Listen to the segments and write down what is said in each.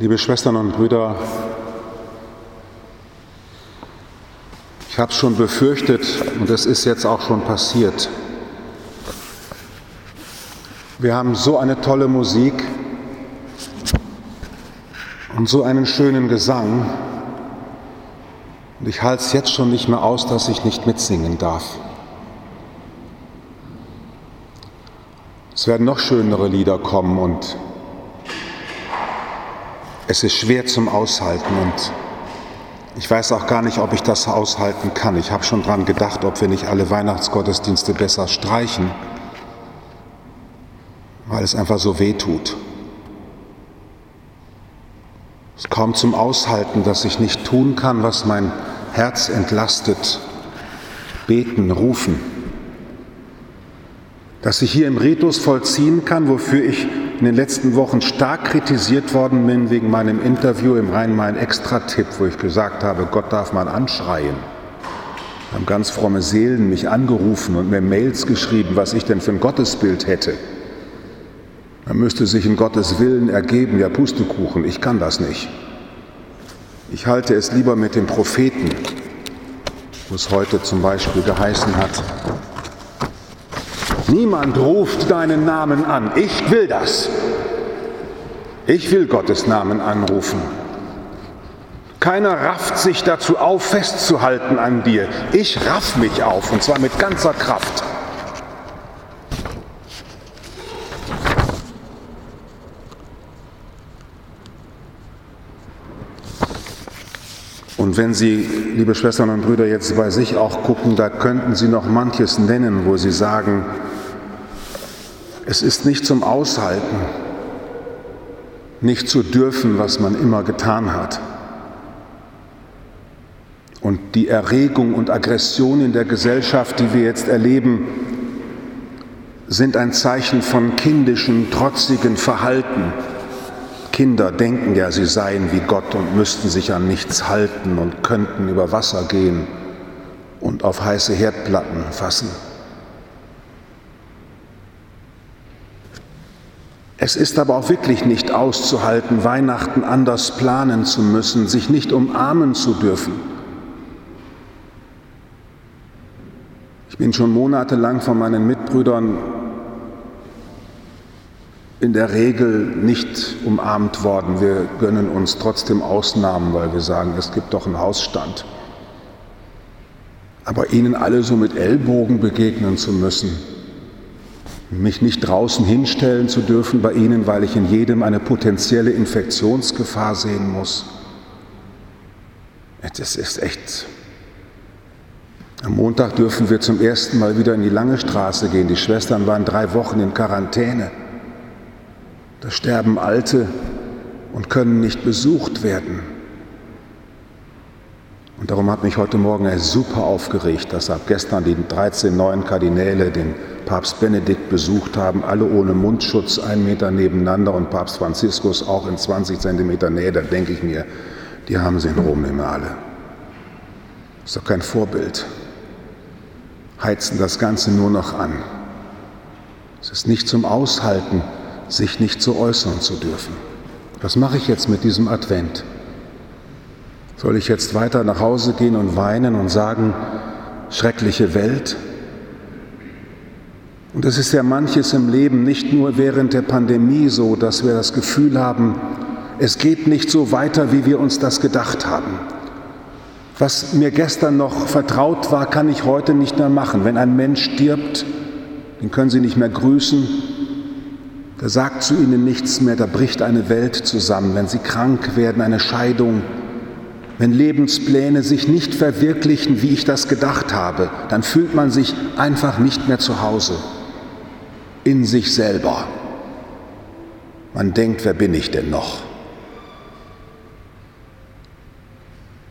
Liebe Schwestern und Brüder, ich habe es schon befürchtet und es ist jetzt auch schon passiert. Wir haben so eine tolle Musik und so einen schönen Gesang. Und ich halte es jetzt schon nicht mehr aus, dass ich nicht mitsingen darf. Es werden noch schönere Lieder kommen und es ist schwer zum Aushalten und ich weiß auch gar nicht, ob ich das aushalten kann. Ich habe schon daran gedacht, ob wir nicht alle Weihnachtsgottesdienste besser streichen, weil es einfach so weh tut. Es ist kaum zum Aushalten, dass ich nicht tun kann, was mein Herz entlastet. Beten, rufen. Dass ich hier im Ritus vollziehen kann, wofür ich in den letzten Wochen stark kritisiert worden bin wegen meinem Interview im Rhein-Main-Extra-Tipp, wo ich gesagt habe, Gott darf man anschreien. Da haben ganz fromme Seelen mich angerufen und mir Mails geschrieben, was ich denn für ein Gottesbild hätte. Man müsste sich in Gottes Willen ergeben, ja Pustekuchen, ich kann das nicht. Ich halte es lieber mit dem Propheten, wo es heute zum Beispiel geheißen hat, Niemand ruft deinen Namen an. Ich will das. Ich will Gottes Namen anrufen. Keiner rafft sich dazu auf, festzuhalten an dir. Ich raff mich auf, und zwar mit ganzer Kraft. Und wenn Sie, liebe Schwestern und Brüder, jetzt bei sich auch gucken, da könnten Sie noch manches nennen, wo Sie sagen, es ist nicht zum Aushalten, nicht zu dürfen, was man immer getan hat. Und die Erregung und Aggression in der Gesellschaft, die wir jetzt erleben, sind ein Zeichen von kindischem, trotzigen Verhalten. Kinder denken ja, sie seien wie Gott und müssten sich an nichts halten und könnten über Wasser gehen und auf heiße Herdplatten fassen. Es ist aber auch wirklich nicht auszuhalten, Weihnachten anders planen zu müssen, sich nicht umarmen zu dürfen. Ich bin schon monatelang von meinen Mitbrüdern in der Regel nicht umarmt worden. Wir gönnen uns trotzdem Ausnahmen, weil wir sagen, es gibt doch einen Hausstand. Aber ihnen alle so mit Ellbogen begegnen zu müssen, mich nicht draußen hinstellen zu dürfen bei Ihnen, weil ich in jedem eine potenzielle Infektionsgefahr sehen muss. Das ist echt. Am Montag dürfen wir zum ersten Mal wieder in die lange Straße gehen. Die Schwestern waren drei Wochen in Quarantäne. Da sterben Alte und können nicht besucht werden. Und darum hat mich heute Morgen super aufgeregt, dass ab gestern die 13 neuen Kardinäle den Papst Benedikt besucht haben, alle ohne Mundschutz, einen Meter nebeneinander und Papst Franziskus auch in 20 Zentimeter Nähe. Da denke ich mir, die haben sie in Rom immer alle. Ist doch kein Vorbild. Heizen das Ganze nur noch an. Es ist nicht zum Aushalten, sich nicht so äußern zu dürfen. Was mache ich jetzt mit diesem Advent? Soll ich jetzt weiter nach Hause gehen und weinen und sagen, schreckliche Welt? Und es ist ja manches im Leben, nicht nur während der Pandemie so, dass wir das Gefühl haben, es geht nicht so weiter, wie wir uns das gedacht haben. Was mir gestern noch vertraut war, kann ich heute nicht mehr machen. Wenn ein Mensch stirbt, den können Sie nicht mehr grüßen, der sagt zu Ihnen nichts mehr, da bricht eine Welt zusammen. Wenn Sie krank werden, eine Scheidung, wenn Lebenspläne sich nicht verwirklichen, wie ich das gedacht habe, dann fühlt man sich einfach nicht mehr zu Hause, in sich selber. Man denkt, wer bin ich denn noch?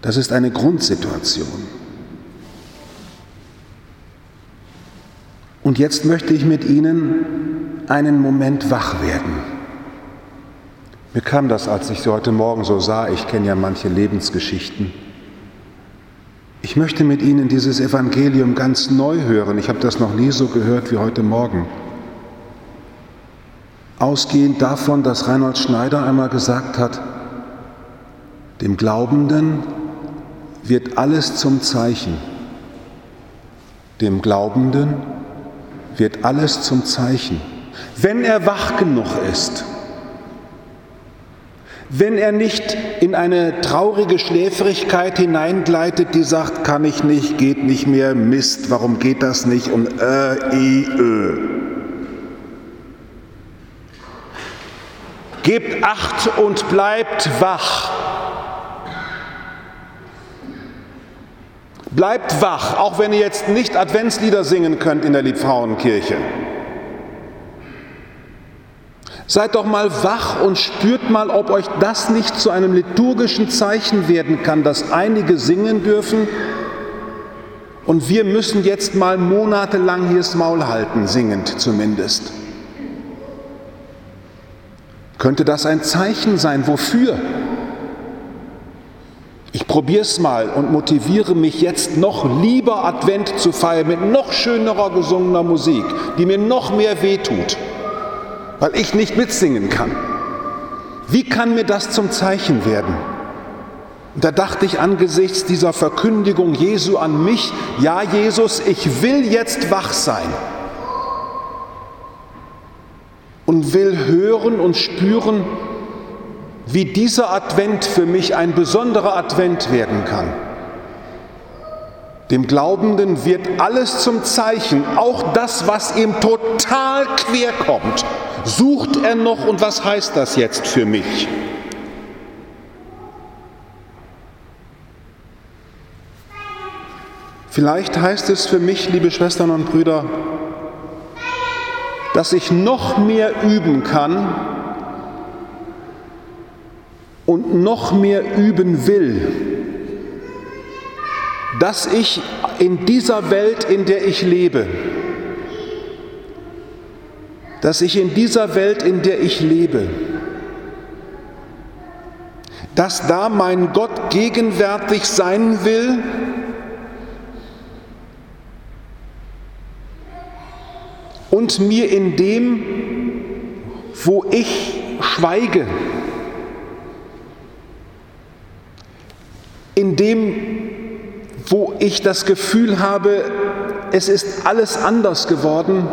Das ist eine Grundsituation. Und jetzt möchte ich mit Ihnen einen Moment wach werden. Mir kam das, als ich sie heute Morgen so sah, ich kenne ja manche Lebensgeschichten. Ich möchte mit Ihnen dieses Evangelium ganz neu hören. Ich habe das noch nie so gehört wie heute Morgen. Ausgehend davon, dass Reinhold Schneider einmal gesagt hat, Dem Glaubenden wird alles zum Zeichen. Dem Glaubenden wird alles zum Zeichen. Wenn er wach genug ist, wenn er nicht in eine traurige Schläfrigkeit hineingleitet, die sagt, kann ich nicht, geht nicht mehr, Mist, warum geht das nicht und äh, i, ö. Gebt acht und bleibt wach. Bleibt wach, auch wenn ihr jetzt nicht Adventslieder singen könnt in der Liebfrauenkirche. Seid doch mal wach und spürt mal, ob euch das nicht zu einem liturgischen Zeichen werden kann, dass einige singen dürfen und wir müssen jetzt mal monatelang hier das Maul halten, singend zumindest. Könnte das ein Zeichen sein? Wofür? Ich probiere es mal und motiviere mich jetzt noch lieber Advent zu feiern mit noch schönerer gesungener Musik, die mir noch mehr wehtut, weil ich nicht mitsingen kann. Wie kann mir das zum Zeichen werden? Und da dachte ich angesichts dieser Verkündigung Jesu an mich, ja Jesus, ich will jetzt wach sein und will hören und spüren, wie dieser Advent für mich ein besonderer Advent werden kann. Dem Glaubenden wird alles zum Zeichen, auch das, was ihm total quer kommt, sucht er noch und was heißt das jetzt für mich? Vielleicht heißt es für mich, liebe Schwestern und Brüder, dass ich noch mehr üben kann, und noch mehr üben will, dass ich in dieser Welt, in der ich lebe, dass ich in dieser Welt, in der ich lebe, dass da mein Gott gegenwärtig sein will, und mir in dem, wo ich schweige, in dem, wo ich das Gefühl habe, es ist alles anders geworden,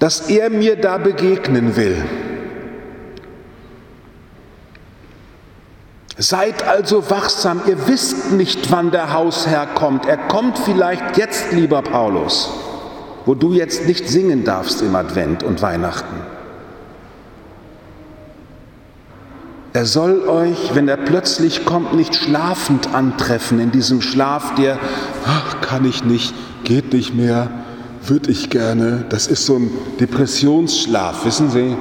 dass er mir da begegnen will. Seid also wachsam, ihr wisst nicht, wann der Hausherr kommt. Er kommt vielleicht jetzt, lieber Paulus, wo du jetzt nicht singen darfst im Advent und Weihnachten. Er soll euch, wenn er plötzlich kommt, nicht schlafend antreffen, in diesem Schlaf, der, ach, kann ich nicht, geht nicht mehr, würde ich gerne. Das ist so ein Depressionsschlaf, wissen Sie?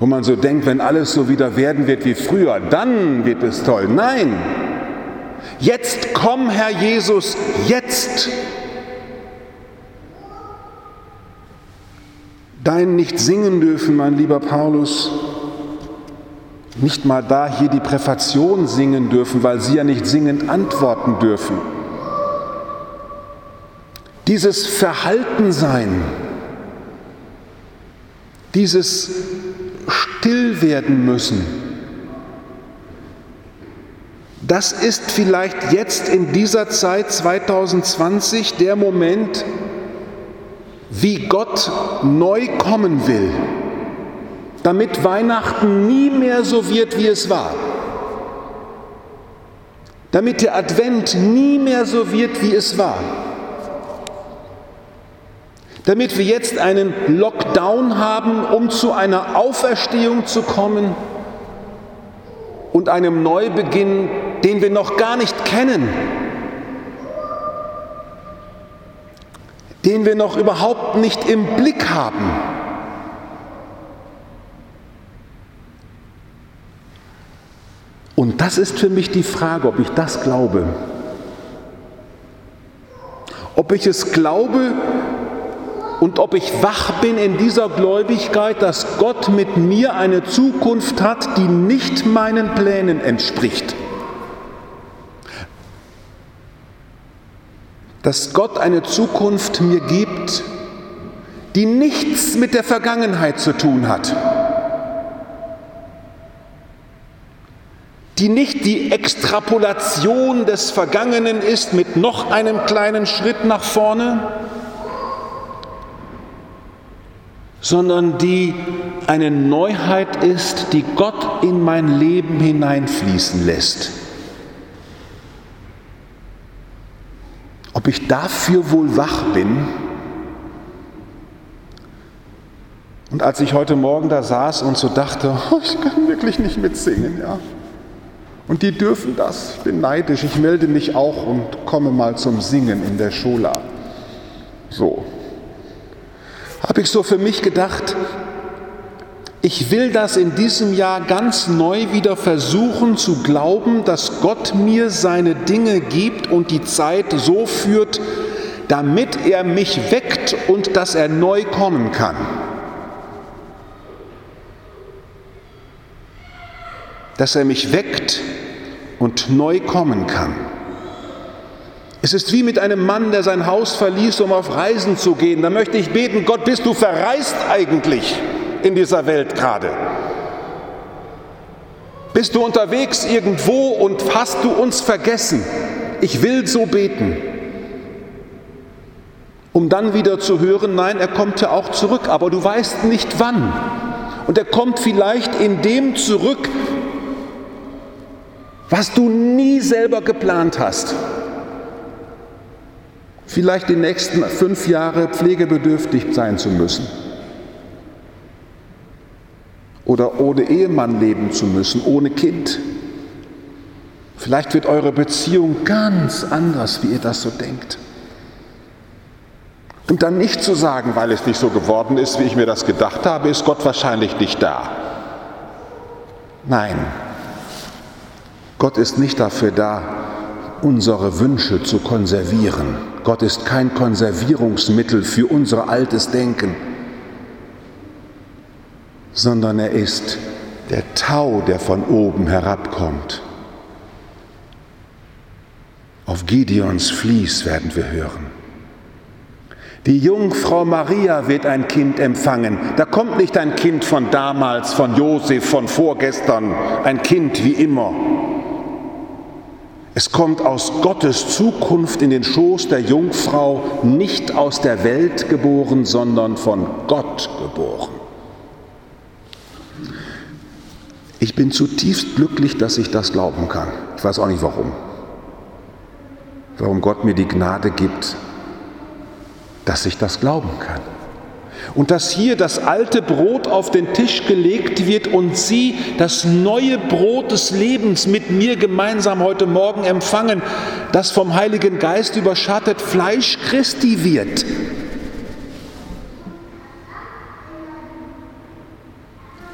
Wo man so denkt, wenn alles so wieder werden wird wie früher, dann wird es toll. Nein, jetzt komm, Herr Jesus, jetzt. Dein nicht singen dürfen, mein lieber Paulus, nicht mal da hier die Präfation singen dürfen, weil sie ja nicht singend antworten dürfen. Dieses Verhaltensein, dieses Stillwerden müssen, das ist vielleicht jetzt in dieser Zeit 2020 der Moment, wie Gott neu kommen will damit Weihnachten nie mehr so wird, wie es war. Damit der Advent nie mehr so wird, wie es war. Damit wir jetzt einen Lockdown haben, um zu einer Auferstehung zu kommen und einem Neubeginn, den wir noch gar nicht kennen, den wir noch überhaupt nicht im Blick haben. Und das ist für mich die Frage, ob ich das glaube. Ob ich es glaube und ob ich wach bin in dieser Gläubigkeit, dass Gott mit mir eine Zukunft hat, die nicht meinen Plänen entspricht. Dass Gott eine Zukunft mir gibt, die nichts mit der Vergangenheit zu tun hat die nicht die Extrapolation des Vergangenen ist mit noch einem kleinen Schritt nach vorne, sondern die eine Neuheit ist, die Gott in mein Leben hineinfließen lässt. Ob ich dafür wohl wach bin? Und als ich heute Morgen da saß und so dachte, oh, ich kann wirklich nicht mitsingen, ja. Und die dürfen das. Ich bin neidisch. Ich melde mich auch und komme mal zum Singen in der Schola. So. Habe ich so für mich gedacht, ich will das in diesem Jahr ganz neu wieder versuchen zu glauben, dass Gott mir seine Dinge gibt und die Zeit so führt, damit er mich weckt und dass er neu kommen kann. Dass er mich weckt und neu kommen kann. Es ist wie mit einem Mann, der sein Haus verließ, um auf Reisen zu gehen. Da möchte ich beten, Gott, bist du verreist eigentlich in dieser Welt gerade? Bist du unterwegs irgendwo und hast du uns vergessen? Ich will so beten. Um dann wieder zu hören, nein, er kommt ja auch zurück, aber du weißt nicht wann. Und er kommt vielleicht in dem zurück, was du nie selber geplant hast. Vielleicht die nächsten fünf Jahre pflegebedürftig sein zu müssen. Oder ohne Ehemann leben zu müssen, ohne Kind. Vielleicht wird eure Beziehung ganz anders, wie ihr das so denkt. Und dann nicht zu sagen, weil es nicht so geworden ist, wie ich mir das gedacht habe, ist Gott wahrscheinlich nicht da. Nein, Gott ist nicht dafür da, unsere Wünsche zu konservieren. Gott ist kein Konservierungsmittel für unser altes Denken, sondern er ist der Tau, der von oben herabkommt. Auf Gideons Fließ werden wir hören. Die Jungfrau Maria wird ein Kind empfangen. Da kommt nicht ein Kind von damals, von Josef, von vorgestern, ein Kind wie immer. Es kommt aus Gottes Zukunft in den Schoß der Jungfrau, nicht aus der Welt geboren, sondern von Gott geboren. Ich bin zutiefst glücklich, dass ich das glauben kann. Ich weiß auch nicht warum. Warum Gott mir die Gnade gibt, dass ich das glauben kann und dass hier das alte Brot auf den Tisch gelegt wird und Sie das neue Brot des Lebens mit mir gemeinsam heute Morgen empfangen, das vom Heiligen Geist überschattet Fleisch Christi wird.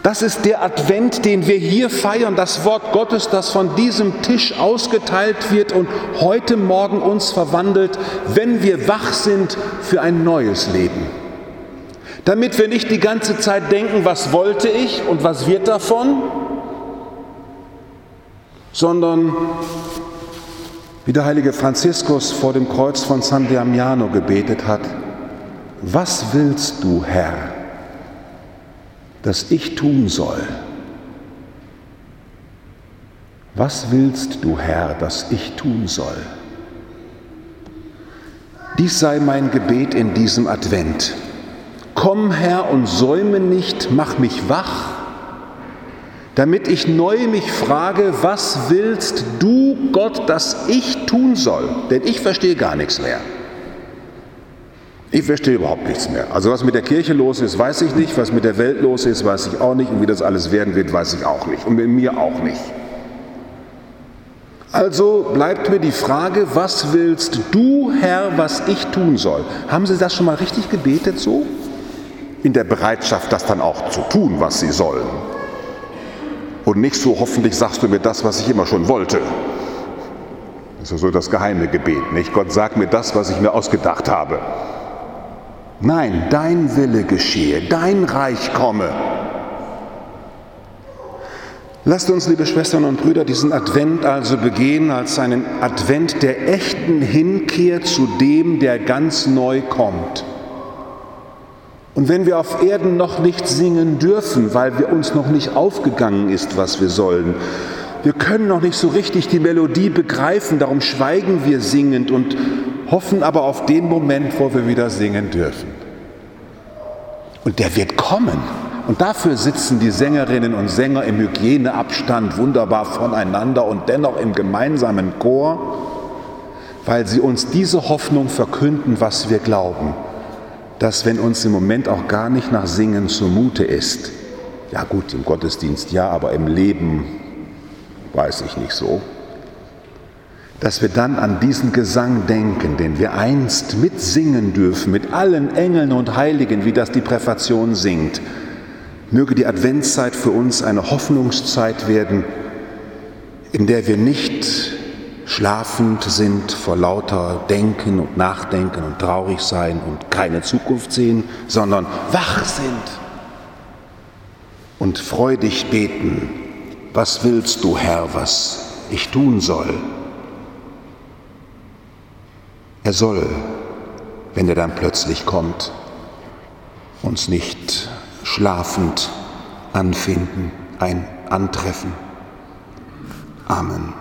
Das ist der Advent, den wir hier feiern, das Wort Gottes, das von diesem Tisch ausgeteilt wird und heute Morgen uns verwandelt, wenn wir wach sind für ein neues Leben. Damit wir nicht die ganze Zeit denken, was wollte ich und was wird davon, sondern wie der heilige Franziskus vor dem Kreuz von San Damiano gebetet hat, was willst du, Herr, dass ich tun soll? Was willst du, Herr, dass ich tun soll? Dies sei mein Gebet in diesem Advent. Komm Herr und säume nicht, mach mich wach, damit ich neu mich frage, was willst du, Gott, dass ich tun soll? Denn ich verstehe gar nichts mehr. Ich verstehe überhaupt nichts mehr. Also was mit der Kirche los ist, weiß ich nicht. Was mit der Welt los ist, weiß ich auch nicht. Und wie das alles werden wird, weiß ich auch nicht. Und mit mir auch nicht. Also bleibt mir die Frage, was willst du, Herr, was ich tun soll? Haben Sie das schon mal richtig gebetet so? in der Bereitschaft, das dann auch zu tun, was sie sollen. Und nicht so, hoffentlich sagst du mir das, was ich immer schon wollte. Das ist ja so das geheime Gebet, nicht? Gott sagt mir das, was ich mir ausgedacht habe. Nein, dein Wille geschehe, dein Reich komme. Lasst uns, liebe Schwestern und Brüder, diesen Advent also begehen als einen Advent der echten Hinkehr zu dem, der ganz neu kommt. Und wenn wir auf Erden noch nicht singen dürfen, weil wir uns noch nicht aufgegangen ist, was wir sollen, Wir können noch nicht so richtig die Melodie begreifen, darum schweigen wir singend und hoffen aber auf den Moment, wo wir wieder singen dürfen. Und der wird kommen. Und dafür sitzen die Sängerinnen und Sänger im Hygieneabstand wunderbar voneinander und dennoch im gemeinsamen Chor, weil sie uns diese Hoffnung verkünden, was wir glauben, dass wenn uns im Moment auch gar nicht nach Singen zumute ist, ja gut, im Gottesdienst ja, aber im Leben weiß ich nicht so, dass wir dann an diesen Gesang denken, den wir einst mitsingen dürfen, mit allen Engeln und Heiligen, wie das die Präfation singt. Möge die Adventszeit für uns eine Hoffnungszeit werden, in der wir nicht schlafend sind vor lauter Denken und Nachdenken und traurig sein und keine Zukunft sehen, sondern wach sind und freudig beten. Was willst du, Herr, was ich tun soll? Er soll, wenn er dann plötzlich kommt, uns nicht schlafend anfinden, ein Antreffen. Amen.